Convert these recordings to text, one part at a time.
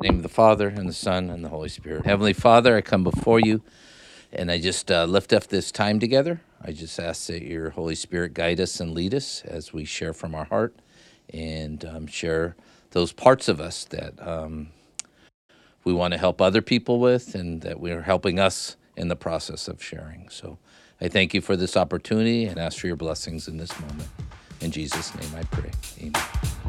name of the Father and the Son and the Holy Spirit. Heavenly Father, I come before you and I just uh, lift up this time together. I just ask that your Holy Spirit guide us and lead us as we share from our heart and um, share those parts of us that um, we want to help other people with and that we're helping us in the process of sharing. So I thank you for this opportunity and ask for your blessings in this moment. In Jesus' name I pray. Amen.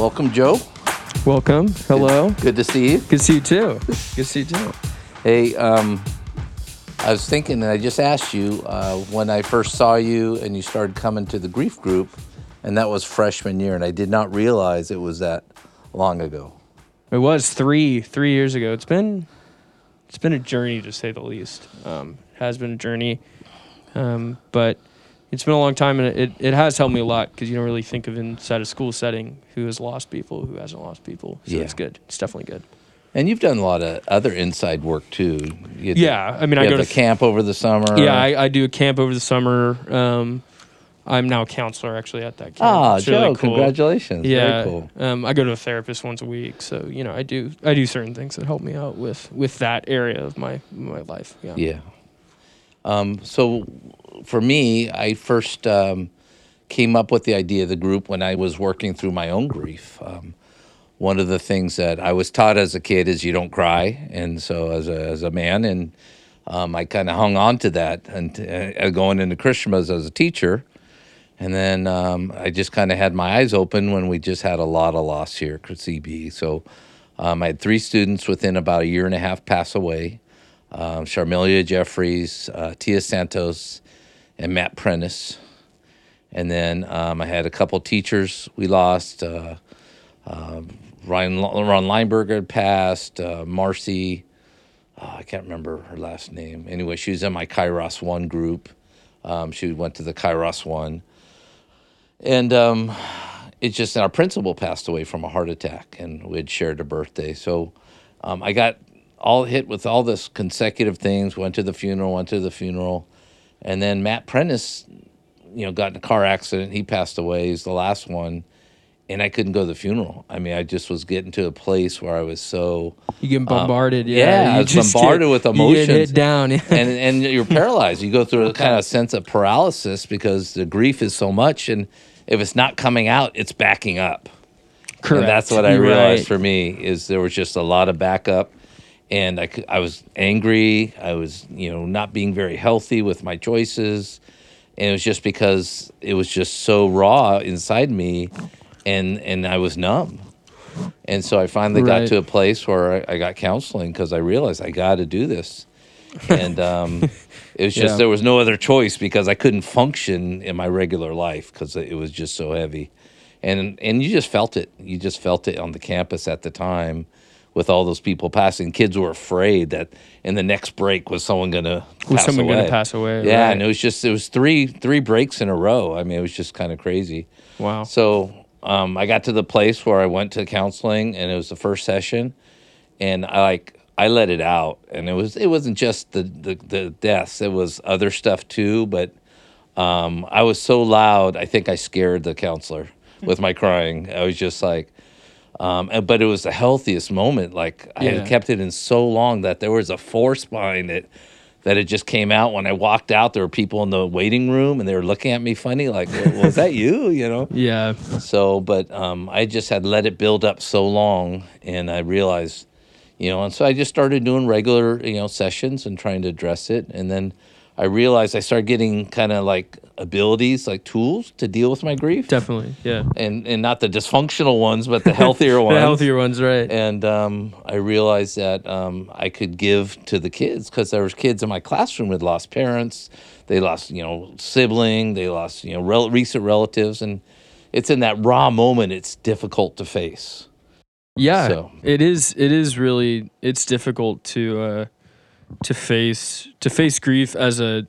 Welcome, Joe. Welcome. Hello. Good to see you. Good to see you too. Good to see you too. Hey, um, I was thinking, and I just asked you uh, when I first saw you and you started coming to the grief group, and that was freshman year, and I did not realize it was that long ago. It was three three years ago. It's been it's been a journey to say the least. Um, has been a journey, um, but it's been a long time, and it, it has helped me a lot because you don't really think of inside a school setting who has lost people, who hasn't lost people. So Yeah. it's good. It's definitely good. And you've done a lot of other inside work too. You Yeah, I mean, I go the to camp over the summer. Yeah, I, I do a camp over the summer. Um, I'm now a counselor actually at that camp. Ah, It's Joe, really cool. congratulations. Yeah, Very cool. um, I go to a therapist once a week, so you know I do I do certain things that help me out with with that area of my my life. Yeah. Yeah. Um, so for me, I first um, came up with the idea of the group when I was working through my own grief. Um, one of the things that I was taught as a kid is you don't cry, and so as a as a man, and um, I kind of hung on to that and uh, going into Christmas as a teacher. And then um, I just kind of had my eyes open when we just had a lot of loss here at CB. So um, I had three students within about a year and a half pass away um, Charmelia Jeffries, uh, Tia Santos, and Matt Prentice. And then um, I had a couple teachers we lost. Uh, uh, Ryan Ron Leinberger had passed. Uh, Marcy, oh, I can't remember her last name. Anyway, she was in my Kairos One group. Um, she went to the Kairos One. And um, it's just our principal passed away from a heart attack, and we had shared a birthday. So um, I got all hit with all this consecutive things. Went to the funeral, went to the funeral, and then Matt Prentice, you know, got in a car accident. He passed away. He's the last one, and I couldn't go to the funeral. I mean, I just was getting to a place where I was so You get bombarded. Um, yeah, yeah, I was just bombarded get- with You emotions. get hit down. And and you're paralyzed. You go through a kind of sense of paralysis because the grief is so much, and if it's not coming out, it's backing up. Correct. And that's what I realized right. for me is there was just a lot of backup, and I I was angry. I was you know not being very healthy with my choices, and it was just because it was just so raw inside me, and and I was numb. And so I finally got to a place where I, I got counseling because I realized I got to do this. And um, it was just Yeah. there was no other choice because I couldn't function in my regular life because it was just so heavy. And and you just felt it. You just felt it on the campus at the time with all those people passing. Kids were afraid that in the next break was someone gonna Was pass someone away. gonna pass away, Yeah, right. and it was just it was three three breaks in a row. I mean, it was just kind of crazy. Wow. So um, I got to the place where I went to counseling, and it was the first session, and I like I let it out, and it was it wasn't just the the, the deaths; it was other stuff too. But um, I was so loud, I think I scared the counselor with my crying. I was just like. Um, but it was the healthiest moment. Like I Yeah. had kept it in so long that there was a force behind it that it just came out when I walked out. There were people in the waiting room and they were looking at me funny, like, "Wa- "Was that you?" You know. Yeah. So, but um, I just had let it build up so long, and I realized, you know, and so I just started doing regular, you know, sessions and trying to address it, and then I realized I started getting kind of like abilities, like tools to deal with my grief, Definitely. Yeah. and and not the dysfunctional ones, but the healthier ones. The healthier ones, right? And um, I realized that um, I could give to the kids because there was kids in my classroom who had lost parents, they lost you know sibling, they lost you know rel- recent relatives, and it's in that raw moment it's difficult to face. Yeah, So- it is. It is really. It's difficult to uh, to face to face grief as a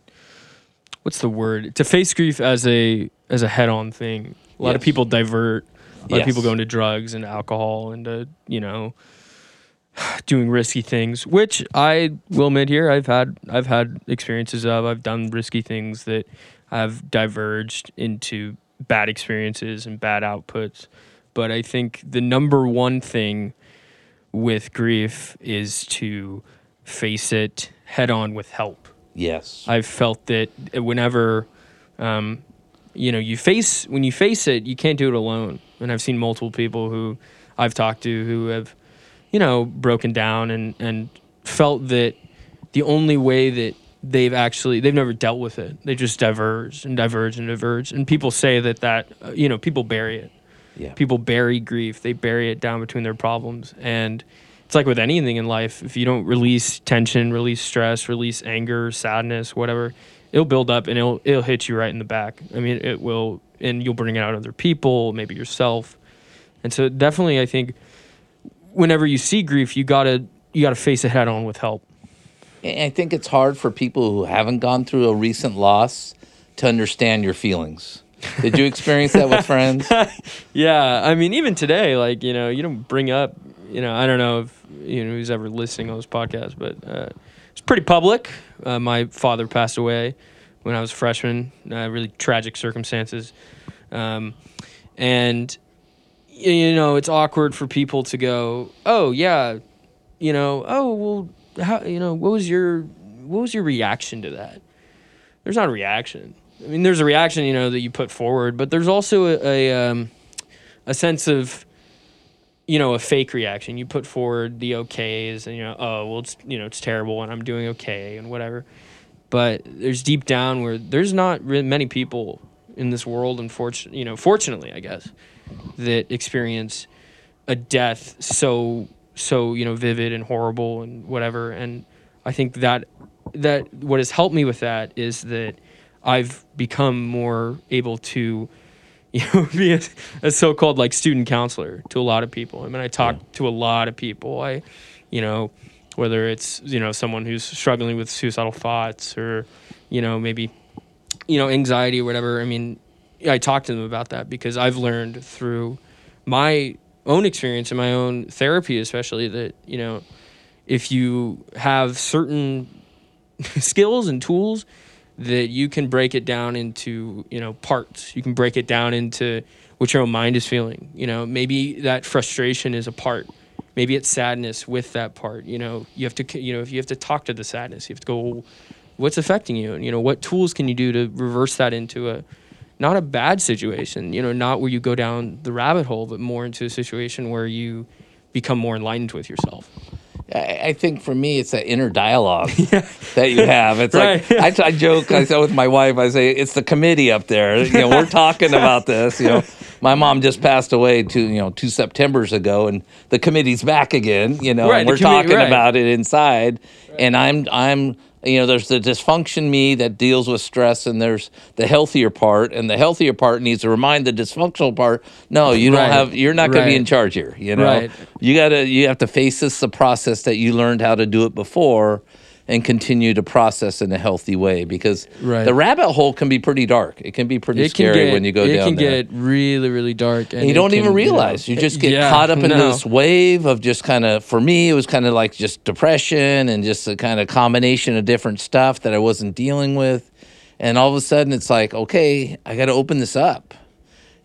what's the word to face grief as a as a head on thing. A lot of people divert. A lot of people go into drugs and alcohol and uh, you know doing risky things, which I will admit here I've had I've had experiences of. I've done risky things that have diverged into bad experiences and bad outputs. But I think the number one thing with grief is to face it head on with help. Yes. I've felt that whenever, um, you know, you face when you face it, you can't do it alone. And I've seen multiple people who I've talked to who have, you know, broken down and and felt that the only way that they've actually they've never dealt with it. They just diverge and diverge and diverge. And people say that that uh, you know people bury it. yeah. People bury grief. They bury it down between their problems. And it's like with anything in life, if you don't release tension, release stress, release anger, sadness, whatever, it'll build up and it'll it'll hit you right in the back. I mean, it will and you'll bring it out other people, maybe yourself. And so definitely I think whenever you see grief, you gotta you gotta face it head on with help. I think it's hard for people who haven't gone through a recent loss to understand your feelings. Did you experience that with friends? Yeah, I mean, even today, like you know, you don't bring up, you know, I don't know if you know who's ever listening on this podcast, but uh, it's pretty public. Uh, my father passed away when I was a freshman. Uh, really tragic circumstances, um, and you know, it's awkward for people to go, "Oh yeah, you know, oh well, how you know, what was your what was your reaction to that?" There's not a reaction. I mean, there's a reaction, you know, that you put forward, but there's also a, a um, a sense of you know a fake reaction. You put forward the okays and you know oh well it's you know it's terrible and i'm doing okay and whatever. But there's deep down where there's not really many people in this world unfortunately you know fortunately i guess that experience a death so so you know vivid and horrible and whatever. And i think that that what has helped me with that is that i've become more able to you know, be a, a so-called like student counselor to a lot of people. I mean, I talk to a lot of people. I, you know, whether it's you know someone who's struggling with suicidal thoughts or, you know, maybe, you know, anxiety or whatever. I mean, I talk to them about that because I've learned through my own experience and my own therapy, especially that you know, if you have certain skills and tools that you can break it down into you know parts. You can break it down into what your own mind is feeling you know. Maybe that frustration is a part. Maybe it's sadness with that part you know. You have to you know if you have to talk to the sadness you have to go what's affecting you? And you know what tools can you do to reverse that into a not a bad situation you know not where you go down the rabbit hole but more into a situation where you become more enlightened with yourself I, I think for me, it's that inner dialogue that you have. It's like Right. I, I joke. I say with my wife, I say it's the committee up there. You know, we're talking about this. You know, my mom just passed away two you know two September's ago, and the committee's back again. You know, Right, and we're talking right. about it inside, and I'm I'm. You know, there's the dysfunction me that deals with stress, and there's the healthier part, and the healthier part needs to remind the dysfunctional part. No, you don't Right. have. You're not going to be in charge here. You know, Right. you gotta you have to face this the process that you learned how to do it before and continue to process in a healthy way because Right. the rabbit hole can be pretty dark. It can be pretty it scary get when you go it down can there. get really really dark and and you don't even can, know, realize. You just get yeah, caught up into no. this wave of just kind of for me it was kind of like just depression and just a kind of combination of different stuff that i wasn't dealing with. And all of a sudden it's like okay i got to open this up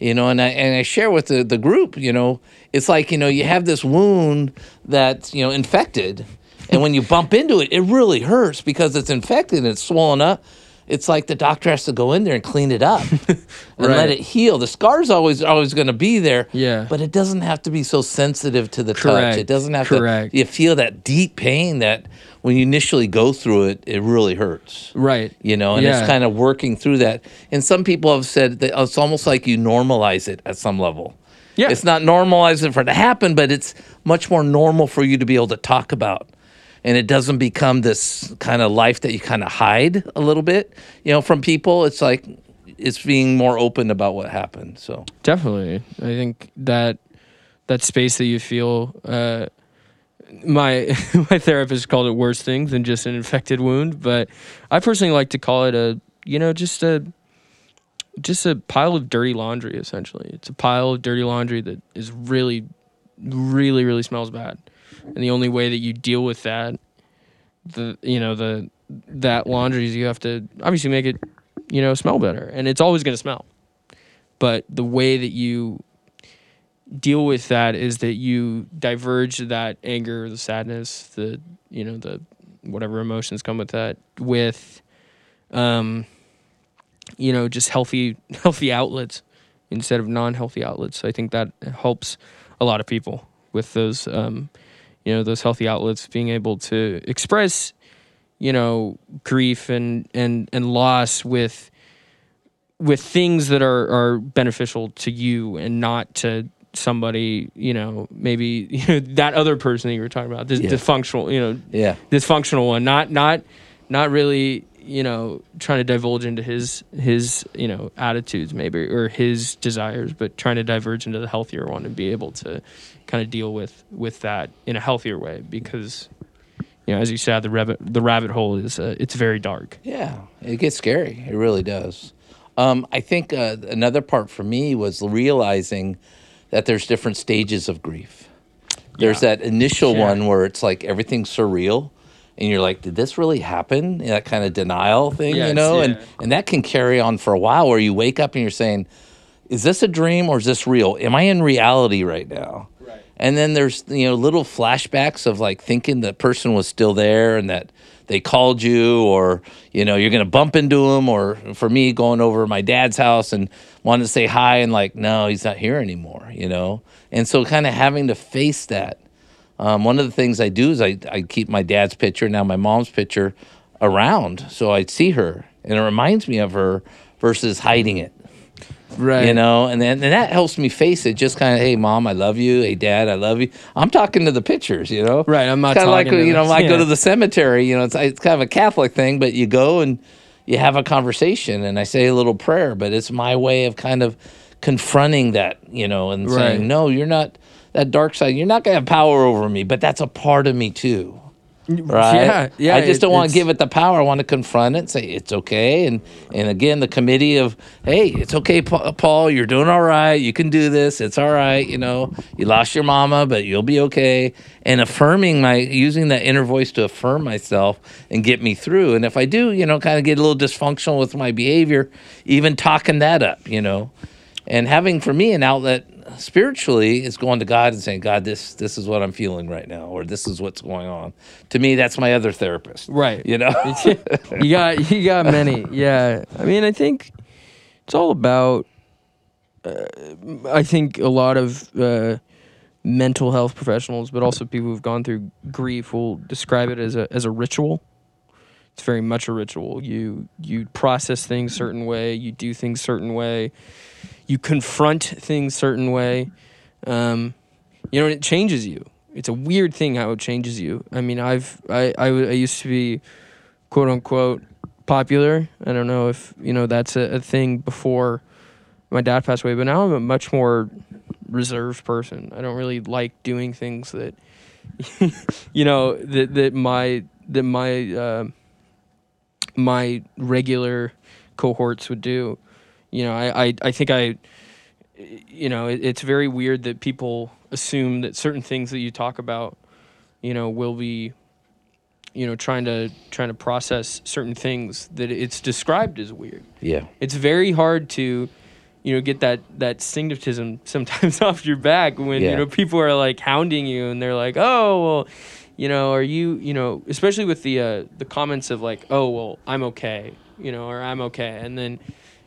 you know and i and i share with the, the group you know. It's like you know you have this wound that's you know infected and when you bump into it it really hurts because it's infected and it's swollen up. It's like the doctor has to go in there and clean it up and let it heal. The scar's always always going to be there Yeah. but it doesn't have to be so sensitive to the touch. It doesn't have Correct. to you feel that deep pain that when you initially go through it it really hurts. Right. You know and Yeah. it's kind of working through that. And some people have said that it's almost like you normalize it at some level. Yeah. it's not normalizing for it to happen but it's much more normal for you to be able to talk about and it doesn't become this kind of life that you kind of hide a little bit you know from people it's like it's being more open about what happened so Definitely. I think that that space that you feel uh my my therapist called it worse things than just an infected wound, but I personally like to call it a you know just a just a pile of dirty laundry essentially. It's a pile of dirty laundry that is really really really smells bad. And the only way that you deal with that, the you know the that laundry is you have to obviously make it, you know, smell better, and it's always going to smell. But the way that you deal with that is that you diverge that anger, the sadness, the you know the whatever emotions come with that with, um, you know, just healthy healthy outlets instead of non-healthy outlets. so I think that helps a lot of people with those, um, you know, those healthy outlets being able to express, you know, grief and and and loss with with things that are are beneficial to you and not to somebody you know maybe you know, that other person that you were talking about this Yeah. dysfunctional you know Yeah. dysfunctional one not not not really you know trying to divulge into his his you know attitudes maybe or his desires but trying to diverge into the healthier one and be able to kind of deal with with that in a healthier way because you know as you said the rabbit the rabbit hole is uh, it's very dark Yeah, it gets scary. It really does. Um, I think uh, another part for me was realizing that there's different stages of grief. There's Yeah. that initial Yeah. one where it's like everything's surreal, and you're like, "Did this really happen?" That kind of denial thing, Yes, you know, and and that can carry on for a while. Where you wake up and you're saying, "Is this a dream or is this real? Am I in reality right now?" And then there's you know little flashbacks of like thinking the person was still there and that they called you or you know you're gonna bump into them or for me going over my dad's house and wanting to say hi and like no he's not here anymore you know and so kind of having to face that. Um, one of the things I do is I, I keep my dad's picture now my mom's picture around so I see her and it reminds me of her versus hiding it right. You know and then and that helps me face it just kind of hey mom i love you. Hey dad i love you. I'm talking to the pictures you know? Right, I'm not kind of like you know i go to the cemetery you know it's, it's kind of a catholic thing but you go and you have a conversation and i say a little prayer but it's my way of kind of confronting that you know and Right. saying no you're not that dark side you're not going to have power over me but that's a part of me too right? Yeah, yeah, I just it- don't want to give it the power. I want to confront it, and say it's okay, and and again, the committee of hey, it's okay, Pa- Paul, you're doing all right. You can do this. It's all right. You know, you lost your mama, but you'll be okay. And affirming my using that inner voice to affirm myself and get me through. And if I do, you know, kind of get a little dysfunctional with my behavior, even talking that up, you know, and having for me an outlet spiritually is going to God and saying, God, this this is what I'm feeling right now, or this is what's going on. To me, that's my other therapist. Right. You know? you got you got many. Yeah. I mean, I think it's all about. Uh, I think a lot of uh, mental health professionals, but also people who've gone through grief, will describe it as a as a ritual. It's very much a ritual. You you process things certain way. You do things certain way. You confront things certain way. Um, you know, and it changes you. It's a weird thing how it changes you. I mean, I've I I, I used to be quote unquote popular. I don't know if you know that's a, a thing before my dad passed away, but now I'm a much more reserved person. I don't really like doing things that you know that that my that my uh, my regular cohorts would do. You know, I I, I think I you know it, it's very weird that people assume that certain things that you talk about you know will be you know trying to trying to process certain things that it's described as weird yeah. it's very hard to you know get that that stigmatism sometimes off your back when Yeah. you know people are like hounding you and they're like oh well you know are you you know especially with the uh the comments of like oh well i'm okay you know or i'm okay and then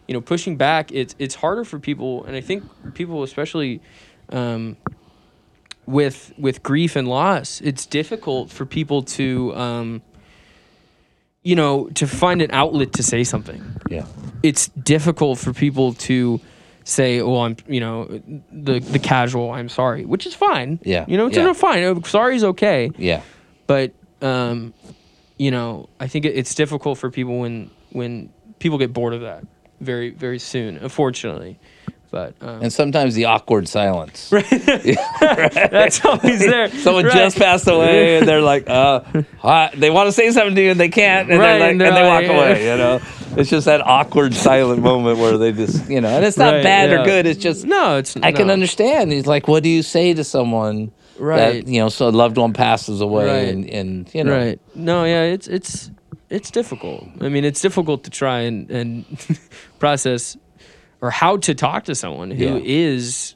you know pushing back it's it's harder for people and i think people especially um with with grief and loss it's difficult for people to um you know to find an outlet to say something Yeah. it's difficult for people to say, "Well, I'm," you know, the the casual, "I'm sorry," which is fine. Yeah, you know, it's yeah. no fine. Uh, Sorry is okay, Yeah. but um, you know, I think it- it's difficult for people when when people get bored of that very very soon. Unfortunately, but um, And sometimes the awkward silence. right that's always there. Someone Right. just passed away, and they're like, uh, hi. they want to say something to you, and they can't, and, Right, they're like, and and, they like, walk away. You know, it's just that awkward, silent moment where they just, you know, and it's not Right, bad yeah. or good. It's just No, it's I can understand. He's like, what do you say to someone Right. That, you know, so a loved one passes away, Right. and and you know, Right. No, yeah, it's it's it's difficult. I mean, it's difficult to try and and process or how to talk to someone who Yeah. is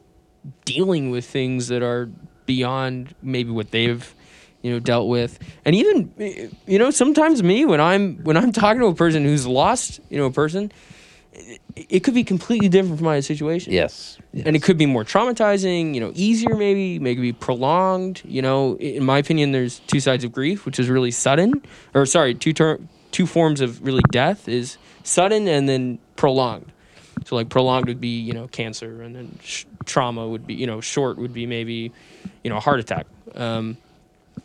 dealing with things that are beyond maybe what they've you know dealt with and even you know sometimes me when i'm when i'm talking to a person who's lost you know a person it, it could be completely different from my situation Yes. and it could be more traumatizing, you know, easier maybe, maybe prolonged. You know, in my opinion, there's two sides of grief, which is really sudden, or sorry, two ter- two forms of really death is sudden and then prolonged. So like prolonged would be you know cancer, and then sh- trauma would be you know short would be maybe you know a heart attack. Um,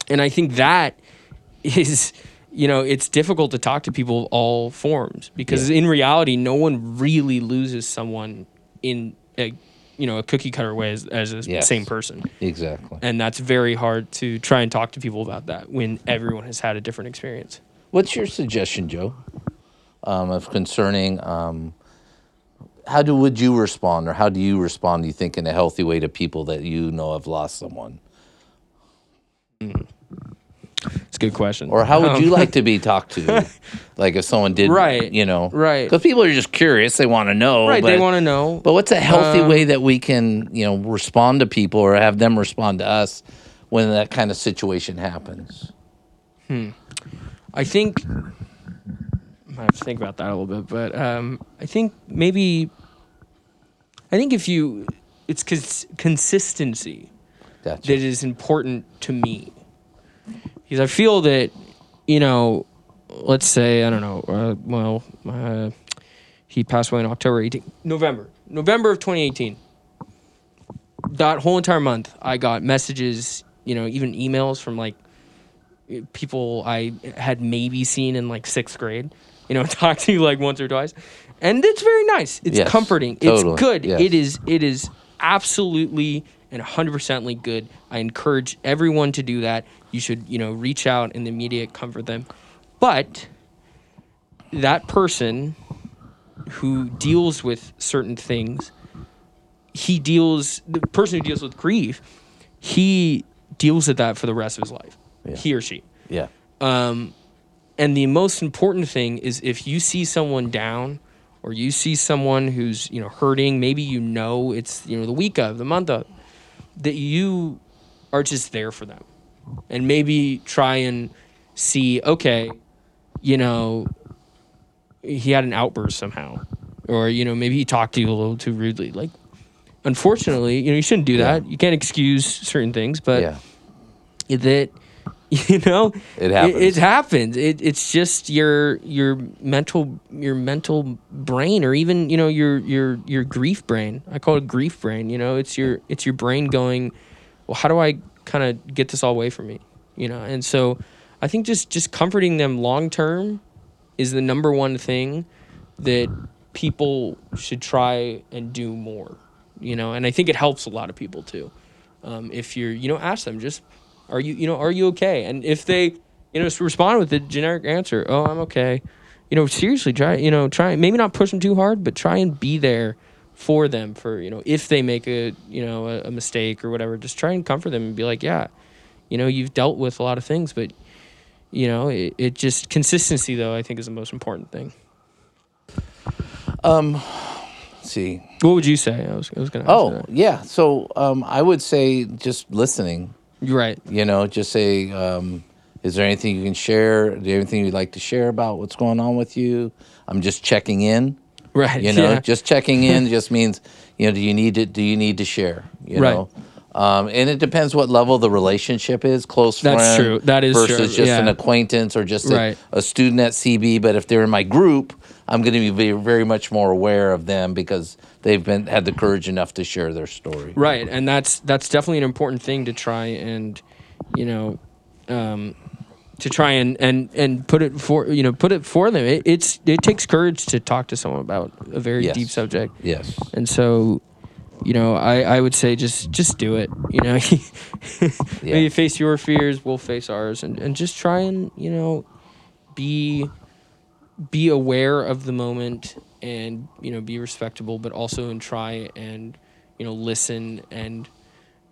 and I think that is you know it's difficult to talk to people of all forms because in reality no one really loses someone in a you know a cookie cutter way as, as the Yes. same person Exactly. and that's very hard to try and talk to people about that when everyone has had a different experience What's your suggestion, Joe, um, of concerning um, how do would you respond, or how do you respond? You think in a healthy way to people that you know have lost someone, it's a good question or how would Um, you like to be talked to? like if someone did, Right. You know, Right. Because people are just curious; they want to know. right but, they want to know But what's a healthy Um, way that we can, you know, respond to people or have them respond to us when that kind of situation happens? hmm I think I have to think about that a little bit, but um, I think maybe I think if you it's cons- consistency Gotcha. that is important to me because I feel that you know, let's say I don't know, uh, well, uh, he passed away in October 18, November, November of 2018. That whole entire month, I got messages, you know, even emails from like people I had maybe seen in like sixth grade, you know, talk to you like once or twice. And it's very nice. It's Yes, comforting. totally, It's good. yes. It is it is absolutely and 100%ly good. I encourage everyone to do that. You should, you know, reach out and immediate comfort them. But that person who deals with certain things, he deals the person who deals with grief, he deals with that for the rest of his life. Yeah. He or she. yeah. Um, and the most important thing is if you see someone down or you see someone who's you know hurting, maybe you know it's you know the week of, the month of, that you are just there for them, and maybe try and see okay, you know, he had an outburst somehow, or you know maybe he talked to you a little too rudely, like. Unfortunately, you know you shouldn't do Yeah. that. You can't excuse certain things, but yeah. that you know? It happens. it, happens. it, it's just your your mental your mental brain or even you know your your your grief brain. I call it grief brain you know? It's your it's your brain going well how do i kind of get this all away from me? You know? And so i think just just comforting them long term is the number one thing that people should try and do more you know? And i think it helps a lot of people too. Um, if you're you know ask them just are you you know are you okay and if they you know respond with a generic answer oh i'm okay you know seriously try you know try maybe not push them too hard but try and be there for them for you know if they make a you know a, a mistake or whatever just try and comfort them and be like yeah you know you've dealt with a lot of things but you know it, it just consistency though i think is the most important thing Let's see. what would you say i was, I was gonna ask Oh, yeah. So um, I would say just listening. Right You know, just say, um, is there anything you can share? Do you have anything you'd like to share about what's going on with you? I'm just checking in. right You know, yeah. just checking in just means, you know, do you need to do you need to share? You Right. know, um, and it depends what level the relationship is. Close That's friend true. That is true. versus just an acquaintance or just a, Right. a student at CB. But if they're in my group, I'm going to be very, much more aware of them because they've been had the courage enough to share their story. right and that's that's definitely an important thing to try and you know um to try and and and put it for you know put it for them it, it's it takes courage to talk to someone about a very Yes. deep subject Yes. and so you know i i would say just just do it you know maybe face your fears we'll face ours and and just try and you know be be aware of the moment and you know be respectable but also and try and you know listen and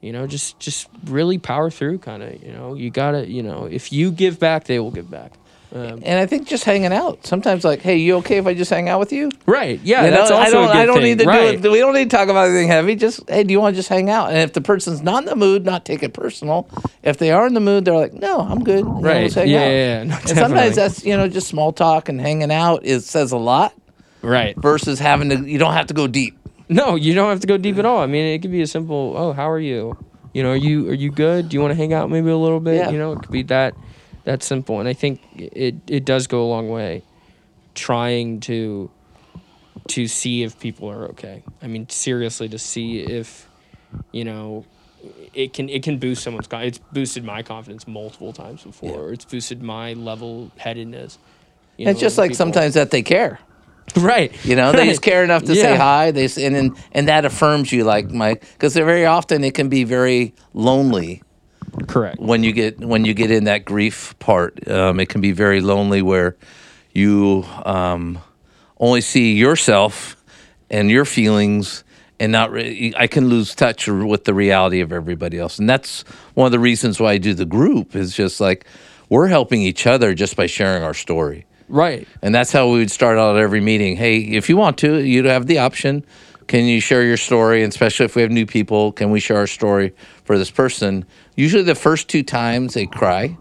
You know, just just really power through, kind of. You know, you gotta. You know, if you give back, they will give back. Um, And I think just hanging out. Sometimes, like, hey, you okay if I just hang out with you? right? Yeah, You know, that's also I don't. a good I don't thing. need to right. do it. We don't need to talk about anything heavy. Just hey, do you want to just hang out? And if the person's not in the mood, not take it personal. If they are in the mood, they're like, no, I'm good. You Right. Yeah, yeah, yeah. No, and sometimes that's you know just small talk and hanging out is says a lot Right. versus having to. You don't have to go deep. No, you don't have to go deep at all. I mean, it could be a simple, "Oh, how are you? You know, are you are you good? Do you want to hang out maybe a little bit? Yeah. You know, it could be that that simple. And I think it it does go a long way trying to to see if people are okay. I mean, seriously to see if you know it can it can boost someone's con- it's boosted my confidence multiple times before. Yeah. It's boosted my level headedness. You it's know, just like people- sometimes that they care. right. You know, they just care enough to say hi. They and and, and that affirms you, like my because very often it can be very lonely Correct. when you get when you get in that grief part. Um, it can be very lonely where you um, only see yourself and your feelings, and not. Re- I can lose touch with the reality of everybody else, and that's one of the reasons why I do the group. Is just like we're helping each other just by sharing our story. Right. And that's how we would start out every meeting. Hey, if you want to, you'd have the option. Can you share your story? And especially if we have new people, can we share our story for this person? Usually the first two times they cry.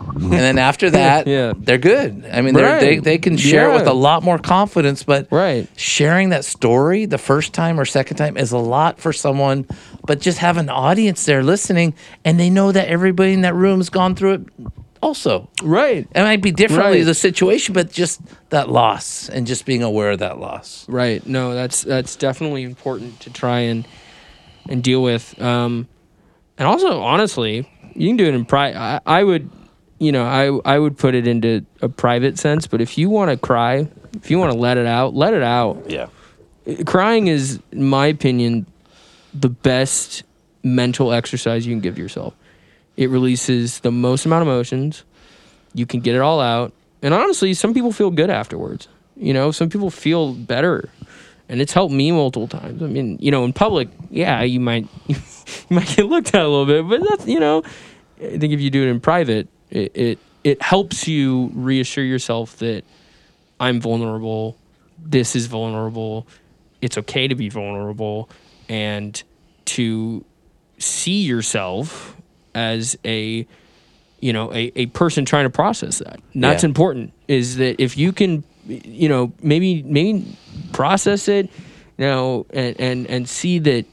And then after that, Yeah. they're good. I mean, they're, they, they can share it with a lot more confidence. But Right. sharing that story the first time or second time is a lot for someone. But just have an audience there listening, and they know that everybody in that room has gone through it also. Right. It might be differently Right. the situation, but just that loss and just being aware of that loss. Right. No, that's that's definitely important to try and and deal with. Um, and also, honestly, you can do it in private. I, I would, you know, I I would put it into a private sense. But if you want to cry, if you want to let it out, let it out. Yeah. Crying is, in my opinion, the best mental exercise you can give yourself. It releases the most amount of emotions. You can get it all out. And honestly, some people feel good afterwards. You know, some people feel better. And it's helped me multiple times. I mean, you know, in public, yeah, you might you might get looked at a little bit, but that's, you know, I think if you do it in private, it it, it helps you reassure yourself that I'm vulnerable. This is vulnerable. It's okay to be vulnerable and to see yourself as a you know a, a person trying to process that and that's Yeah. important is that if you can you know maybe maybe process it you know and and and see that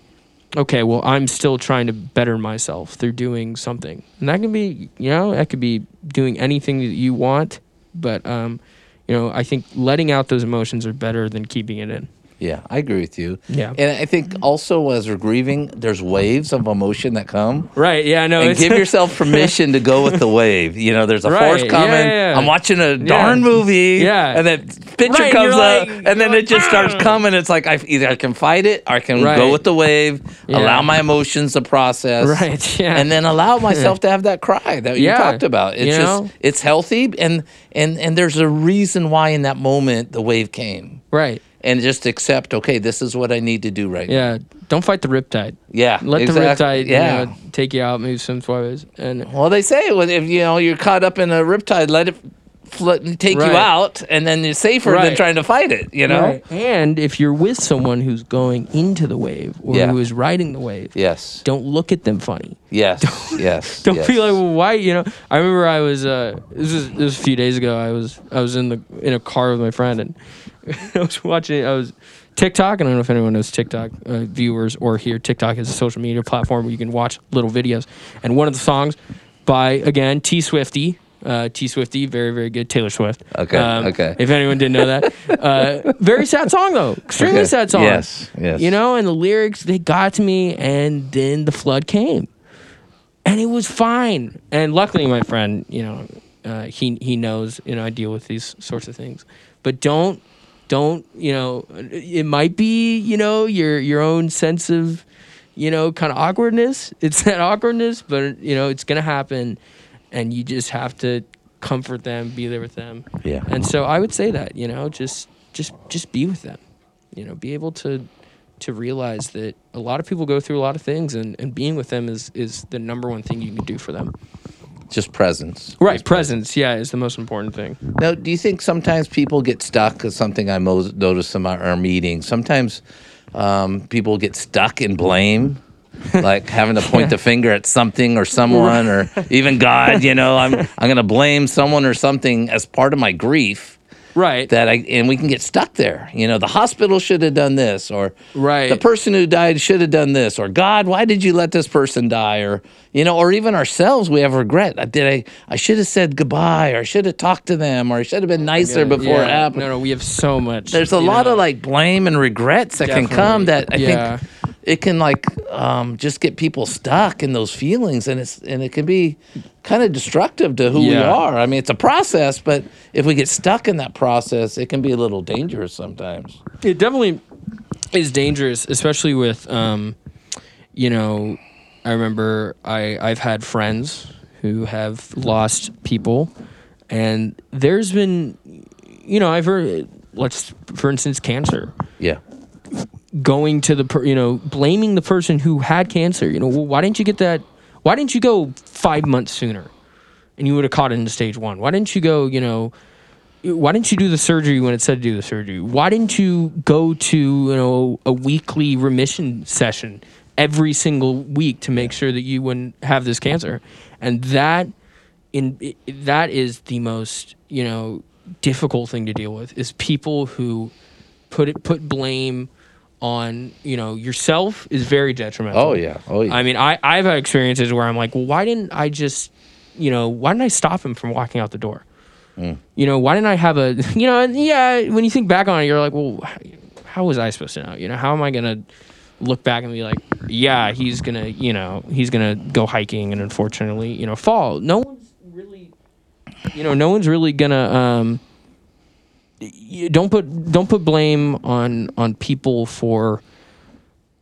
okay well i'm still trying to better myself through doing something. And that can be you know that could be doing anything that you want but um you know i think letting out those emotions are better than keeping it in Yeah, I agree with you. Yeah. And I think also as we're grieving, there's waves of emotion that come. right yeah no And it's give yourself permission to go with the wave. You know, there's a Right, force coming. yeah. I'm watching a darn movie. Yeah. And that picture Right, comes up, like- and then you're it just like, starts "Ah." coming. It's like I either I can fight it or I can Right. go with the wave, Yeah. allow my emotions to process. Right, yeah. And then allow myself to have that cry that you talked about. It's you just know? it's healthy and and and there's a reason why in that moment the wave came. right And just accept, okay, this is what I need to do right now. yeah don't fight the riptide Yeah. let exact- the riptide Yeah. you know, take you out move some suaves and Well, they say when- if you know you're caught up in a riptide, let it fl- take Right. you out, and then you're safer than Right. trying to fight it. You know? Right. And if you're with someone who's going into the wave or Yeah. who is riding the wave, Yes. don't look at them funny. Yes. yes. Don't yes. be like, well, why? You know, I remember I was. Uh, this was this was a few days ago. I was I was in the in a car with my friend and I was watching. I was TikTok. and I don't know if anyone knows TikTok uh, viewers or here. TikTok is a social media platform where you can watch little videos. And one of the songs by again T Swifty. Uh, T Swifty, very very good. Taylor Swift. Um, Okay, okay. If anyone didn't know that, uh, very sad song though. Extremely Okay. sad song. Yes, yes. You know, and the lyrics they got to me, and then the flood came and it was fine. And luckily, my friend, you know, uh, he he knows, you know, I deal with these sorts of things. But don't don't you know? It might be you know your your own sense of you know kind of awkwardness. It's that awkwardness, but you know it's gonna happen, and you just have to comfort them, be there with them. Yeah. And so I would say that you know just just just be with them. You know, be able to to realize that a lot of people go through a lot of things and, and being with them is is the number one thing you can do for them. Just presence. Right, presence, yeah, is the most important thing. Now, do you think sometimes people get stuck? Is something I mo- noticed in our, our meetings. Sometimes um, people get stuck in blame, like having to point the finger at something or someone or even God. You know, I'm I'm going to blame someone or something as part of my grief. Right. That I and we can get stuck there. You know, the hospital should have done this, or Right. the person who died should have done this, or God, why did you let this person die, or you know, or even ourselves, we have regret. I Did I? I should have said goodbye, or I should have talked to them, or I should have been nicer before it Yeah. happened. No, no, we have so much. There's a lot know. of like blame and regrets that can come that I Yeah. think it can like um, just get people stuck in those feelings, and it's and it can be kind of destructive to who we are. I mean, it's a process, but if we get stuck in that process, it can be a little dangerous sometimes. it definitely is dangerous, especially with um, you know, I remember I I've had friends who have lost people, and there's been, you know, I've heard let's for instance cancer Yeah. going to the per, you know blaming the person who had cancer you know well, why didn't you get that why didn't you go five months sooner? And you would have caught it in stage one. Why didn't you go you know why didn't you do the surgery when it said to do the surgery? Why didn't you go to you know a weekly remission session every single week to make sure that you wouldn't have this cancer? And that in that is the most you know difficult thing to deal with is people who put it put blame on you know yourself is very detrimental. Oh yeah. Oh yeah. I mean, I I've had experiences where I'm like, well, why didn't I just, you know, why didn't I stop him from walking out the door? Mm. You know, why didn't I have a, you know, and yeah, when you think back on it, you're like, well, how was I supposed to know? You know, how am I gonna look back and be like, yeah, he's gonna, you know, he's gonna go hiking and unfortunately, you know, fall. No one's really, you know, no one's really gonna. um you don't put don't put blame on on people for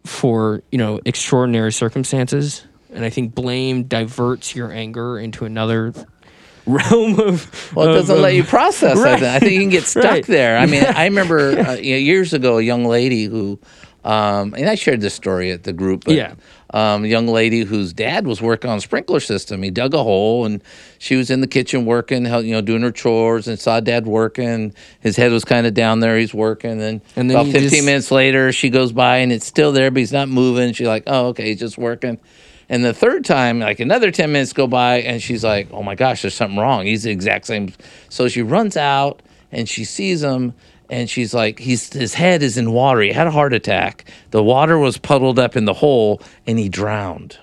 for you know extraordinary circumstances and i think blame diverts your anger into another realm of Well, it of- doesn't let you process Right. it. I think you can get stuck Right. there. I mean, I remember uh, you know, years ago a young lady who, um, and I shared this story at the group. But, Yeah. Um, a young lady whose dad was working on a sprinkler system. He dug a hole, and she was in the kitchen working, you know, doing her chores, and saw dad working. His head was kind of down there. He's working, and, And then about 15 just- minutes later, she goes by, and it's still there, but he's not moving. She's like, "Oh, okay, he's just working." And the third time, like another 10 minutes go by, and she's like, oh my gosh, there's something wrong. He's the exact same. So she runs out and she sees him, and she's like, he's, his head is in water. He had a heart attack. The water was puddled up in the hole, and he drowned.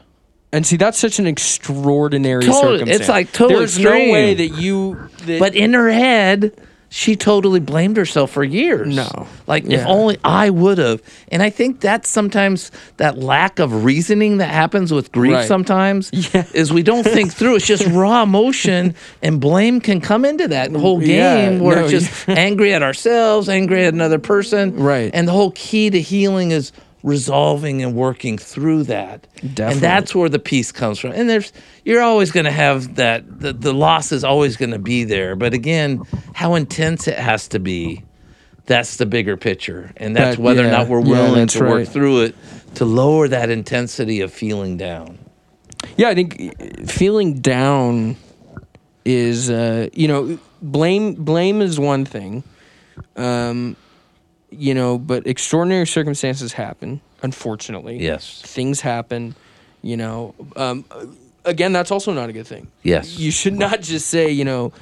and see that's such an extraordinary Totally- circumstance it's like totally there's no way that you that, But in her head, she totally blamed herself for years. No. Like, if only I would have. And I think that's sometimes that lack of reasoning that happens with grief Right. sometimes Yeah. is we don't think through. It's just raw emotion, and blame can come into that whole Yeah, game where no, it's just angry at ourselves, angry at another person. Right. And the whole key to healing is resolving and working through that. And that's where the peace comes from. And there's you're always going to have that the, the loss is always going to be there, but again, how intense it has to be. That's the bigger picture. And that's That- whether or not we're willing that's to work through it to lower that intensity of feeling down. Yeah, I think feeling down is uh, you know blame blame is one thing, um, you know, but extraordinary circumstances happen. Unfortunately, Yes. things happen. You know, um, again, that's also not a good thing. Yes. You should not just say you know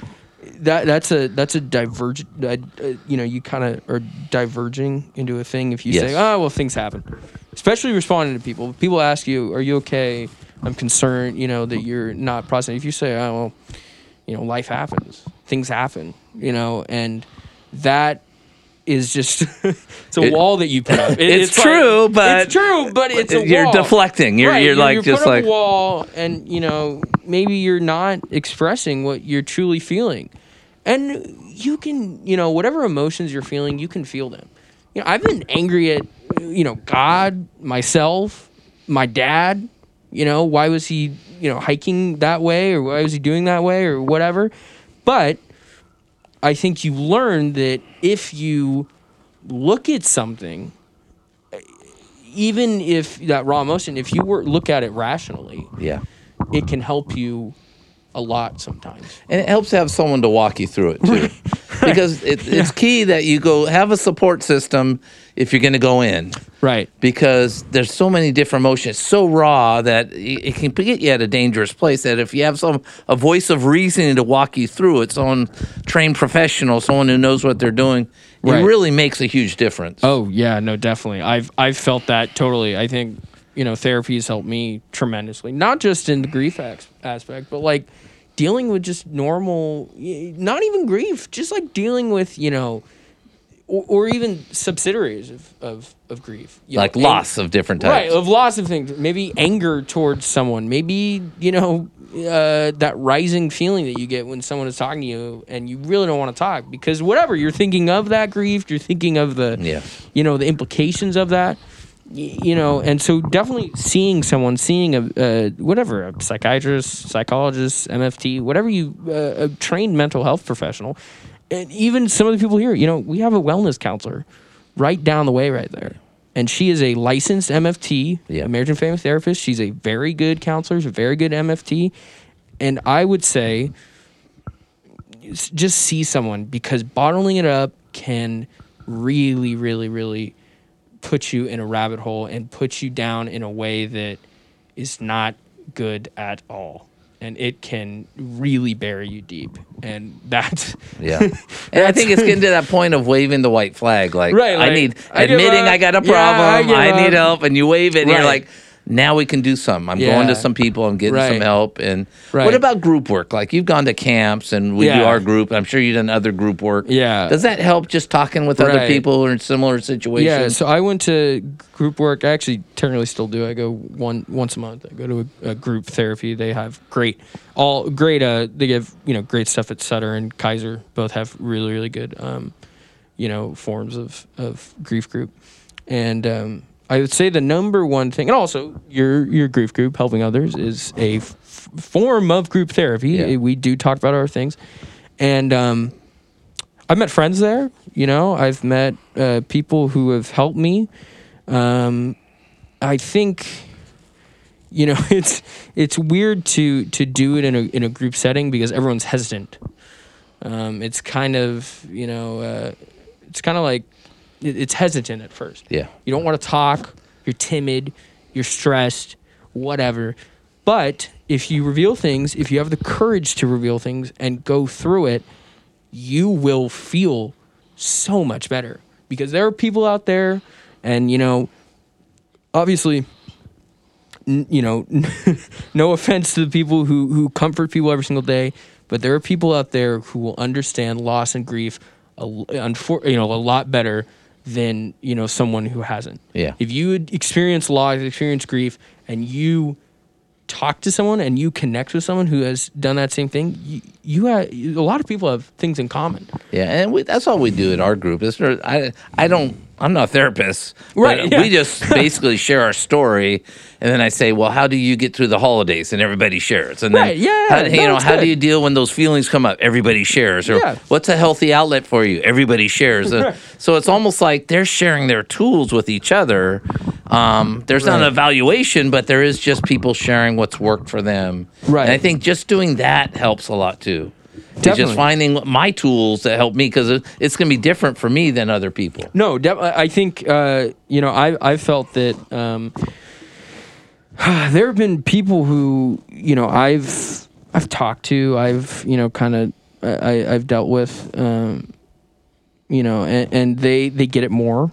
that that's a that's a diverge. Uh, uh, you know, you kind of are diverging into a thing if you Yes. say, "Oh, well, things happen." Especially responding to people. If people ask you, "Are you okay?" I'm concerned. You know that you're not processing. If you say, "Oh, well," you know, life happens. Things happen. You know, and that is just it's a It- wall that you put up. It- It's like- true, but it's true, but it's a you're wall. deflecting. You're Right, you're like you just like a wall, and you know maybe you're not expressing what you're truly feeling, and you can you know whatever emotions you're feeling, you can feel them. You know, I've been angry at you know God, myself, my dad. You know, why was he you know hiking that way, or why was he doing that way, or whatever. But I think you learn that if you look at something even if that raw emotion, if you were look at it rationally, Yeah. it can help you a lot sometimes. And it helps to have someone to walk you through it too. Because it, it's key that you go have a support system if you're going to go in. Right. Because there's so many different emotions, so raw that it it can get you at a dangerous place. That if you have some a voice of reasoning to walk you through it, someone trained professional, someone who knows what they're doing, Right. it really makes a huge difference. Oh yeah, no, definitely. I've I've felt that totally. I think you know therapy has helped me tremendously, not just in the grief aspect, but like dealing with just normal, not even grief, just like dealing with you know, or, or even subsidiaries of of, of grief, You know, like ang- loss of different types. Right, of loss of things. Maybe anger towards someone. Maybe you know uh, that rising feeling that you get when someone is talking to you, and you really don't want to talk because whatever you're thinking of that grief, you're thinking of the Yeah. you know the implications of that. y- You know, and so definitely seeing someone, seeing a uh, whatever a psychiatrist, psychologist, MFT, whatever you uh, a trained mental health professional, and even some of the people here. You know, we have a wellness counselor right down the way right there. And she is a licensed MFT, Yeah. American Family Therapist. She's a very good counselor, she's a very good MFT. And I would say just see someone because bottling it up can really, really, really put you in a rabbit hole and put you down in a way that is not good at all. And it can really bury you deep. And that's Yeah. And I think it's getting to that point of waving the white flag. Like, Right, I need I admitting. I got a Yeah, I problem. I, need help. And you wave it and you're like, now we can do something. I'm Yeah. going to some people. I'm getting some help. And Right. what about group work? Like you've gone to camps and we do Yeah. our group. I'm sure you've done other group work. Yeah. Does that help just talking with other people who are in similar situations? Yeah, so I went to group work. I actually technically still do. I go one once a month. I go to a, a group therapy. They have great, all great. Uh, they give you know great stuff at Sutter and Kaiser. Both have really really good, um, you know, forms of of grief group. And um, I would say the number one thing, and also your your grief group helping others is a f- form of group therapy. Yeah. We do talk about our things, and um, I've met friends there. You know, I've met uh, people who have helped me. Um, I think, you know, it's it's weird to to do it in a in a group setting because everyone's hesitant. Um, it's kind of you know, uh, it's kind of like it's hesitant at first. Yeah. You don't want to talk. You're timid. You're stressed. Whatever. But if you reveal things, if you have the courage to reveal things and go through it, you will feel so much better because there are people out there, and you know, obviously, n- you know, no offense to the people who who comfort people every single day, but there are people out there who will understand loss and grief, a, you know, a lot better than you know someone who hasn't. Yeah. If you had experienced loss, experienced grief, and you talk to someone and you connect with someone who has done that same thing, you, you have a lot of people have things in common. Yeah, and we, that's all we do at our group. It's, I, I don't. I'm not a therapist, Right, yeah. we just basically share our story, and then I say, "Well, how do you get through the holidays?" And everybody shares. And then, Right, yeah, how, you know, how do you deal when those feelings come up? Everybody shares. Or Yeah. what's a healthy outlet for you? Everybody shares. Uh, so it's almost like they're sharing their tools with each other. Um, there's not an evaluation, but there is just people sharing what's worked for them. Right. And I think just doing that helps a lot too. Definitely. just finding my tools that help me because it's going to be different for me than other people. No, def- I I think uh, you know I I felt that um, there have been people who you know I've I've talked to I've you know kind of I I've dealt with um, you know and, and they they get it more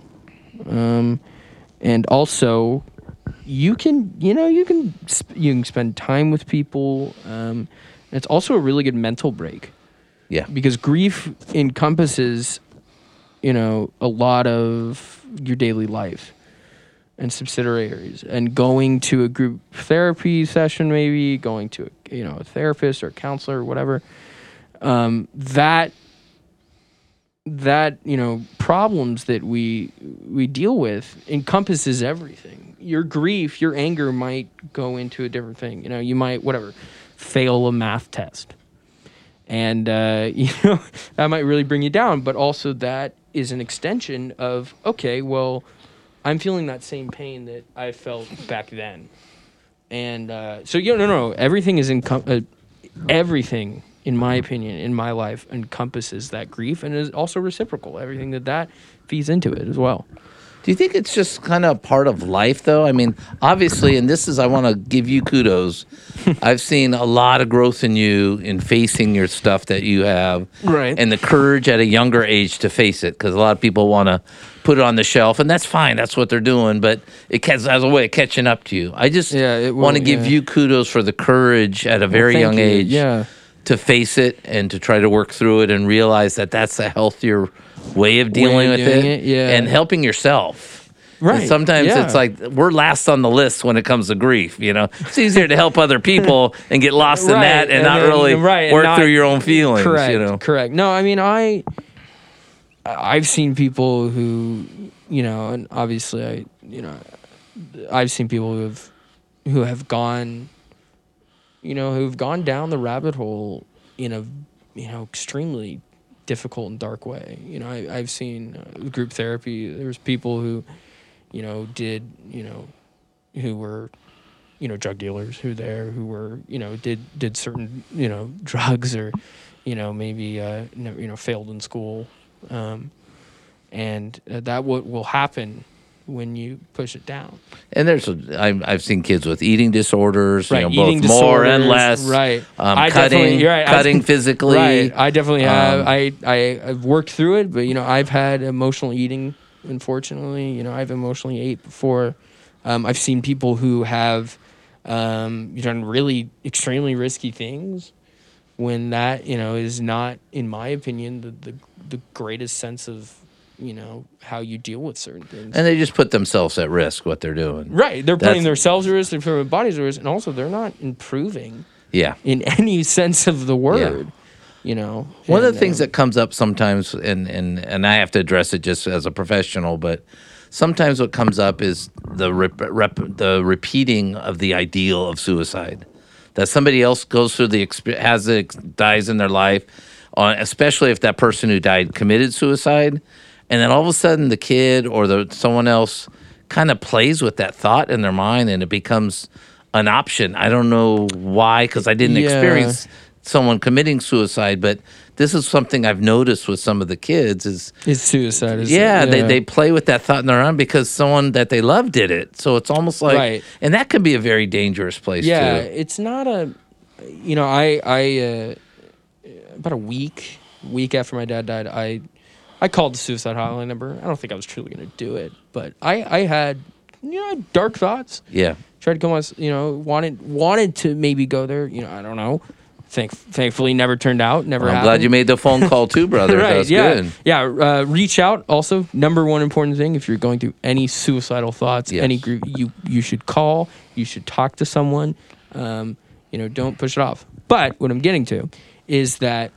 um, and also you can you know you can sp- you can spend time with people um, it's also a really good mental break Yeah. because grief encompasses you know a lot of your daily life and subsidiaries and going to a group therapy session maybe going to a you know a therapist or a counselor or whatever um, that that you know problems that we we deal with encompasses everything. Your grief your anger might go into a different thing. You know you might whatever fail a math test. And uh, you know that might really bring you down but also that is an extension of okay well I'm feeling that same pain that I felt back then. And uh, so, yeah, no, no, everything is encom- uh, everything, in my opinion, in my life, encompasses that grief and is also reciprocal. Everything that that feeds into it as well. Do you think it's just kind of part of life, though? I mean, obviously, and this is, I want to give you kudos. I've seen a lot of growth in you in facing your stuff that you have. Right. And the courage at a younger age to face it, because a lot of people want to put it on the shelf, and that's fine. That's what they're doing, but it has a way of catching up to you. I just Yeah, want to will, give yeah. you kudos for the courage at a very thank young you. age Yeah. To face it and to try to work through it and realize that that's a healthier way of dealing of with it, it, yeah. and helping yourself. And Right, sometimes yeah. it's like we're last on the list when it comes to grief. You know, it's easier to help other people and get lost in that and, and not then- really right, work not- through your own feelings. correct You know, correct no i mean i i've seen people who you know and obviously i you know i've seen people who have who have gone you know who've gone down the rabbit hole in a you know extremely difficult and dark way. You know I, i've seen uh, group therapy. There's people who you know did you know who were you know drug dealers who there who were you know did did certain you know drugs or you know maybe uh you know failed in school. Um and uh, that what will happen when you push it down and there's a, I've, I've seen kids with eating disorders. right you know, eating both more and less. right Um, I cutting, you're right, cutting physically. right i definitely have Um, I, I i've worked through it but you know i've had emotional eating unfortunately you know i've emotionally ate before um, i've seen people who have um, done really extremely risky things when that you know is not in my opinion the, the the greatest sense of you know how you deal with certain things And they just put themselves at risk. What they're doing. right they're That's- putting themselves at risk they're putting their bodies at risk and also they're not improving Yeah. in any sense of the word you know One of the things um, that comes up sometimes, and, and, and I have to address it just as a professional, but sometimes what comes up is the rep, rep, the repeating of the ideal of suicide. That somebody else goes through the has it dies in their life, on especially if that person who died committed suicide, and then all of a sudden the kid or the someone else kind of plays with that thought in their mind, and it becomes an option. I don't know why, because I didn't Yeah. experience someone committing suicide, but this is something I've noticed with some of the kids is It's suicide. Is yeah, They, they play with that thought in their mind because someone that they love did it. So it's almost like Right. and that can be a very dangerous place yeah. too. It's not a, you know, I I uh, about a week week after my dad died, I I called the suicide hotline number. I don't think I was truly gonna do it, but I I had you know dark thoughts. Yeah. Tried to come on, you know, wanted wanted to maybe go there. You know, I don't know. Thank, thankfully, never turned out. Never. I'm happened. glad you made the phone call too, brother. right. That's yeah. good. Yeah. Uh, reach out. Also, number one important thing if you're going through any suicidal thoughts, Yes. any group, you you should call. You should talk to someone. Um, you know, don't push it off. But what I'm getting to is that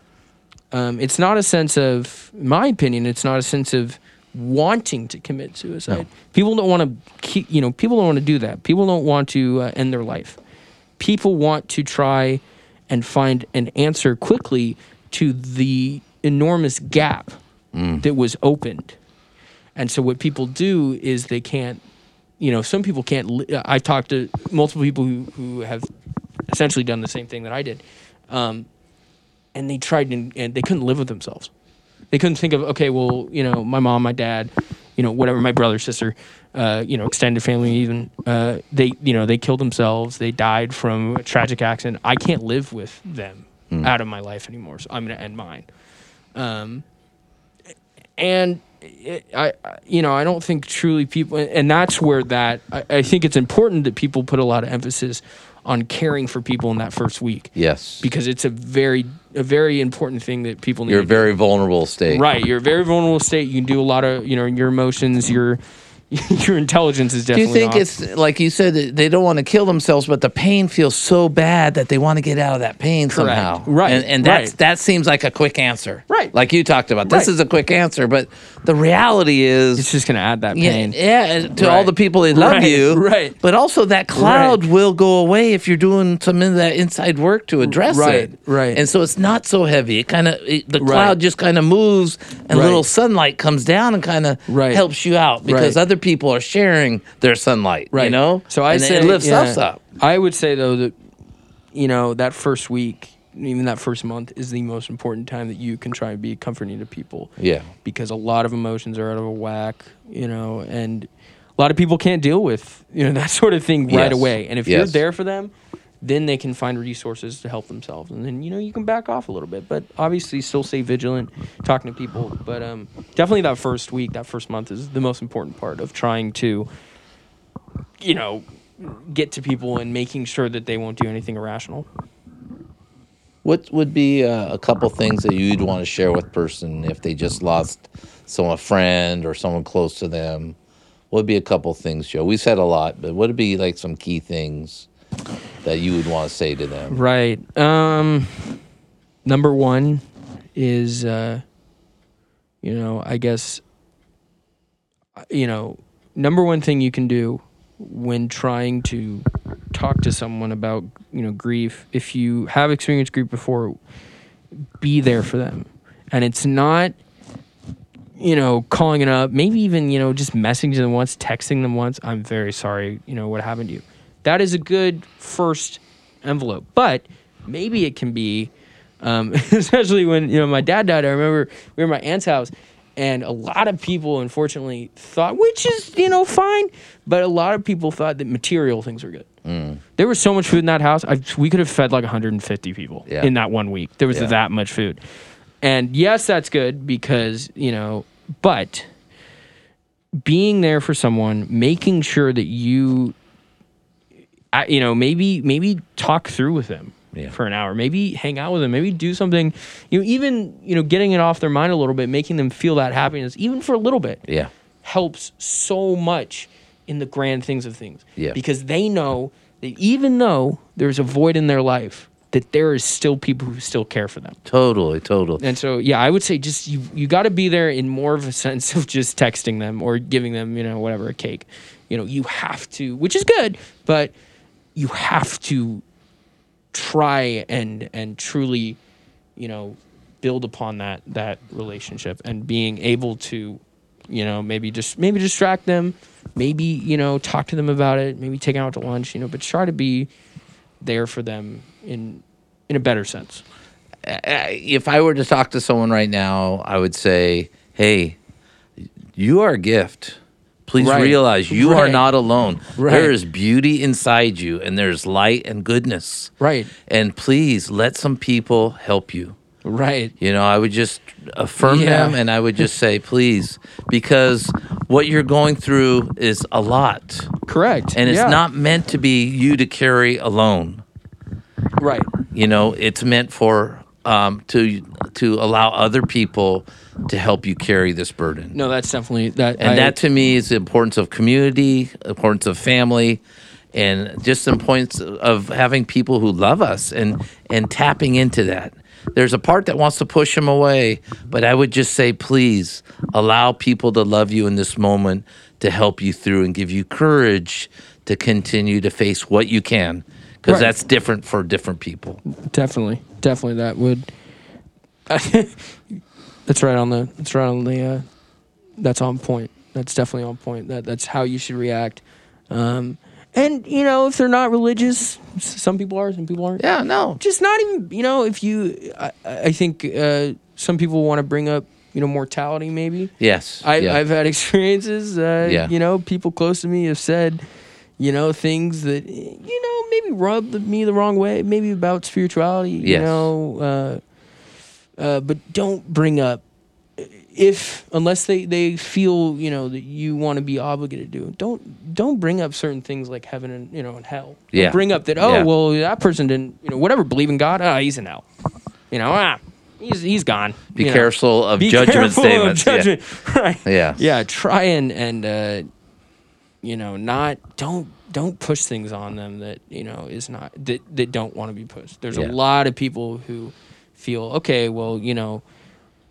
um, it's not a sense of, in my opinion, it's not a sense of wanting to commit suicide. People don't want to keep. You know, people don't want to do that. People don't want to uh, end their life. People want to try and find an answer quickly to the enormous gap that was opened. And so what people do is they can't, you know, some people can't. Li- I've talked to multiple people who, who have essentially done the same thing that I did. Um, and they tried and, and they couldn't live with themselves. They couldn't think of, okay, well, you know, my mom, my dad, you know, whatever, my brother, sister, uh, you know, extended family, even, uh, they, you know, they killed themselves. They died from a tragic accident. I can't live with them out of my life anymore. So I'm going to end mine. Um, and it, I, I- you know, I don't think truly people, and that's where that I, I think it's important that people put a lot of emphasis on caring for people in that first week Yes. because it's a very, a very important thing that people need. You're a very vulnerable state. right. You're a very vulnerable state. You can do a lot of, you know, your emotions, your, your intelligence is definitely. Do you think off. it's like you said that they don't want to kill themselves, but the pain feels so bad that they want to get out of that pain Correct. somehow? Right, And, and that's right. that seems like a quick answer. Right. Like you talked about. This Right. is a quick answer, but the reality is it's just going to add that pain? yeah, and to all the people that love Right, you, right. But also that cloud will go away if you're doing some of that inside work to address Right, it. right. And so it's not so heavy. It kind of the Right. cloud just kind of moves, and a Right. little sunlight comes down and kind of Right. helps you out because Right. other people are sharing their sunlight. You know, So I and say it lifts yeah, us up. I would say though that you know that first week, even that first month, is the most important time that you can try and be comforting to people Yeah. because a lot of emotions are out of a whack. You know, and a lot of people can't deal with you know that sort of thing right Yes. away. And if you're there for them. Then they can find resources to help themselves, and then you know you can back off a little bit, but obviously still stay vigilant, talking to people. But um, definitely that first week, that first month is the most important part of trying to you know, get to people and making sure that they won't do anything irrational. What would be uh, a couple things that you'd want to share with person if they just lost someone, a friend or someone close to them? What would be a couple things, Joe? We said a lot, but what would be like some key things that you would want to say to them? Right. Um number 1 is uh you know, I guess you know, number one thing you can do when trying to talk to someone about, you know, grief, if you have experienced grief before, be there for them. And it's not you know, calling it up, maybe even, you know, just messaging them once, texting them once, I'm very sorry, you know, what happened to you. That is a good first envelope. But maybe it can be, um, especially when, you know, my dad died. I remember we were at my aunt's house, and a lot of people, unfortunately, thought, which is, you know, fine, but a lot of people thought that material things were good. There was so much food in that house. I, we could have fed like 150 people Yeah. in that one week. There was Yeah. that much food. And yes, that's good because, you know, but being there for someone, making sure that you, I- you know, maybe maybe talk through with them Yeah. for an hour, maybe hang out with them, maybe do something, you know, even you know, getting it off their mind a little bit, making them feel that happiness, even for a little bit, Yeah. helps so much in the grand things of things. Yeah. Because they know that even though there's a void in their life, that there is still people who still care for them. Totally, totally. And so, yeah, I would say just you you got to be there in more of a sense of just texting them or giving them, you know, whatever a cake. You know, you have to, which is good, but you have to try and and truly, you know, build upon that that relationship and being able to, you know, maybe just maybe distract them, maybe you know talk to them about it, maybe take them out to lunch, you know, but try to be there for them in in a better sense. If I were to talk to someone right now, I would say, "Hey, you are a gift. Please Right. realize you are not alone. Right. There is beauty inside you, and there's light and goodness. Right. And please let some people help you. Right. You know, I would just affirm Yeah. them, and I would just say, please, because what you're going through is a lot, Correct. and it's Yeah. not meant to be you to carry alone. right. You know, it's meant for um, to to allow other people to help you carry this burden. No, that's definitely that. and I- that to me is the importance of community, importance of family, and just the importance of having people who love us and and tapping into that. There's a part that wants to push them away, but I would just say, please allow people to love you in this moment to help you through and give you courage to continue to face what you can, because Right. that's different for different people. definitely, definitely that would. that's right on the. That's right on the. Uh, that's on point. That's definitely on point. That that's how you should react. Um, and you know, if they're not religious, some people are, some people aren't. Yeah, no, Just not even. You know, if you, I, I think uh, some people want to bring up, you know, mortality. Maybe yes, I, yeah. I've had experiences. Uh, Yeah. You know, people close to me have said, you know, things that you know maybe rubbed me the wrong way. Maybe about spirituality. yes. You know, uh, uh, but don't bring up if unless they they feel you know that you want to be obligated to. Don't don't bring up certain things like heaven and you know and hell. Don't Yeah. bring up that oh Yeah. well that person didn't you know whatever believe in God ah he's in hell. You know ah he's he's gone. be you know. careful of Be judgment careful statements. Of Yeah. Right. Yeah. Yeah. Try and and uh, you know not don't don't push things on them that you know is not that that don't want to be pushed. There's Yeah. a lot of people who feel okay. Well, you know.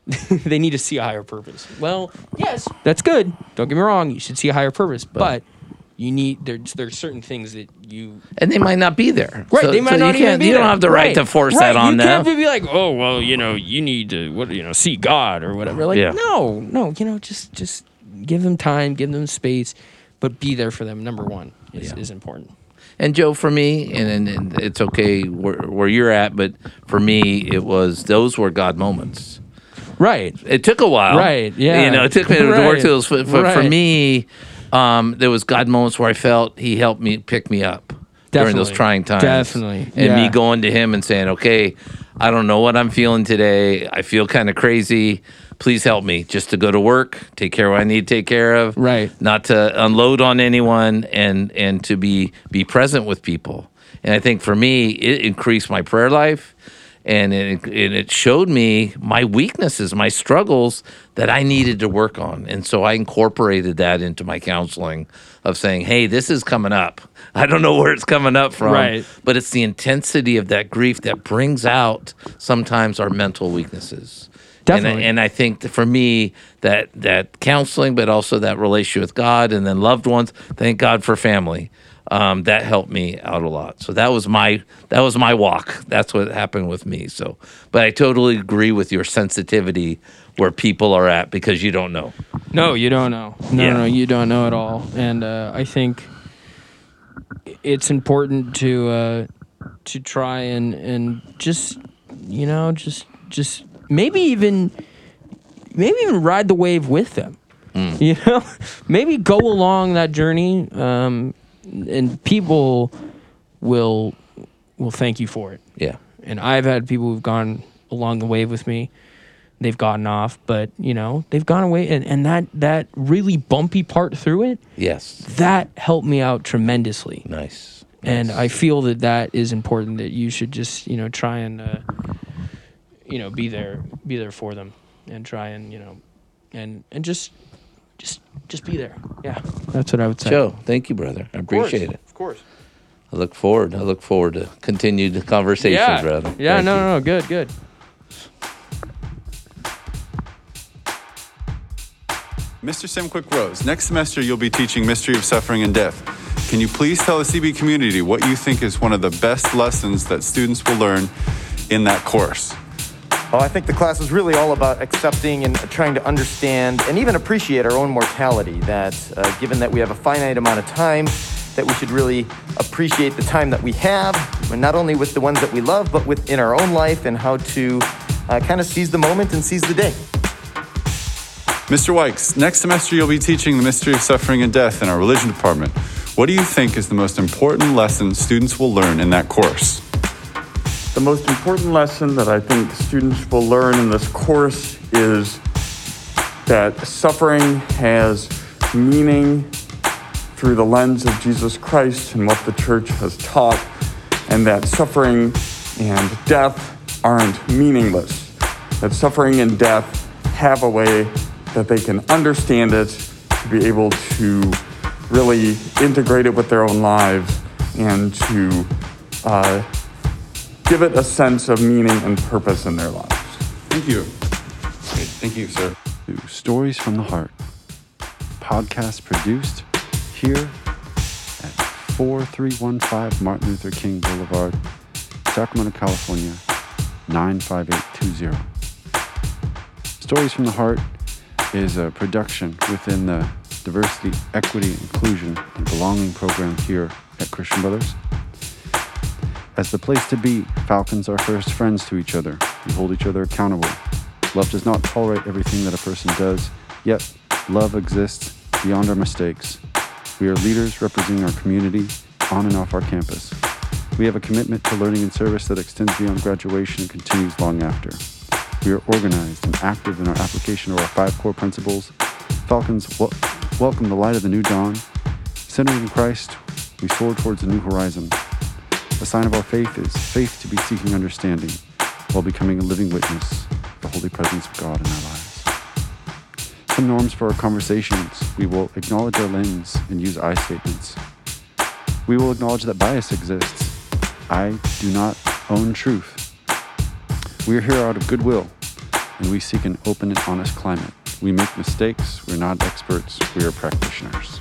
they need to see a higher purpose. Well, yes, that's good. Don't get me wrong. You should see a higher purpose, but, you need there's there's certain things that you and they might not be there. Right, So- they might so not you even be You there. don't have the right, to force right. that on you them. can't be like, oh well, you know, you need to what you know, see God or whatever. Like, Yeah. no, no, you know, just just give them time, give them space, but be there for them. Number one is, Yeah. is important. And Joe, for me, and, and, and it's okay where, where you're at, but for me, it was those were God moments. Right. It took a while, Right, yeah. You know, it took me to work Right, through those. For, for, for me, um, there was God moments where I felt He helped me pick me up during those trying times. Definitely, and me going to Him and saying, "Okay, I don't know what I'm feeling today. I feel kind of crazy. Please help me just to go to work, take care of what I need to take care of, Right. Not to unload on anyone, and and to be be present with people. And I think for me, it increased my prayer life and it, and it showed me my weaknesses, my struggles that I needed to work on. And so I incorporated that into my counseling of saying, hey, this is coming up. I don't know where it's coming up from, Right. but it's the intensity of that grief that brings out sometimes our mental weaknesses. Definitely. And, I- and I think for me, that that counseling, but also that relationship with God and then loved ones. Thank God for family. Um, that helped me out a lot. So that was my that was my walk. That's what happened with me. So, but I totally agree with your sensitivity where people are at because you don't know. No, you don't know. No, Yeah. no, you don't know at all. And uh, I think it's important to uh, to try and and just you know just just maybe even maybe even ride the wave with them. You know, maybe go along that journey, um, and people will will thank you for it. Yeah. And I've had people who've gone along the wave with me. They've gotten off, but you know, they've gone away and, and that that really bumpy part through it, Yes. that helped me out tremendously. Nice. And Nice. I feel that that is important that you should just, you know, try and uh, you know, be there be there for them and try and, you know, and and just just just be there. Yeah. That's what I would say. Joe, thank you, brother. I Of course, appreciate it. Of course. I look forward. I look forward to continued conversations, yeah. brother. Yeah, Thank no, you. no, no, good, good. Mr. Simquick Rose, next semester you'll be teaching Mystery of Suffering and Death. Can you please tell the CB community what you think is one of the best lessons that students will learn in that course? Well, I think the class was really all about accepting and trying to understand and even appreciate our own mortality. That uh, given that we have a finite amount of time, that we should really appreciate the time that we have, not only with the ones that we love, but within our own life and how to uh, kind of seize the moment and seize the day. Mr. Wykes, next semester you'll be teaching the Mystery of Suffering and Death in our religion department. What do you think is the most important lesson students will learn in that course? The most important lesson that I think students will learn in this course is that suffering has meaning through the lens of Jesus Christ and what the church has taught, and that suffering and death aren't meaningless. That suffering and death have a way that they can understand it, to be able to really integrate it with their own lives, and to uh, give it a sense of meaning and purpose in their lives. Thank you. Great. Thank you, sir. to Stories from the Heart, podcast produced here at 4315 Martin Luther King Boulevard, Sacramento, California 95820. Stories from the Heart is a production within the Diversity, Equity, Inclusion, and Belonging program here at Christian Brothers. As the place to be, Falcons are first friends to each other. We hold each other accountable. Love does not tolerate everything that a person does, yet, love exists beyond our mistakes. We are leaders representing our community on and off our campus. We have a commitment to learning and service that extends beyond graduation and continues long after. We are organized and active in our application of our five core principles. Falcons wel- welcome the light of the new dawn. Centered in Christ, we soar towards a new horizon. A sign of our faith is faith to be seeking understanding while becoming a living witness of the holy presence of God in our lives. Some norms for our conversations. We will acknowledge our lens and use I statements. We will acknowledge that bias exists. I do not own truth. We are here out of goodwill, and we seek an open and honest climate. We make mistakes. We're not experts. We are practitioners.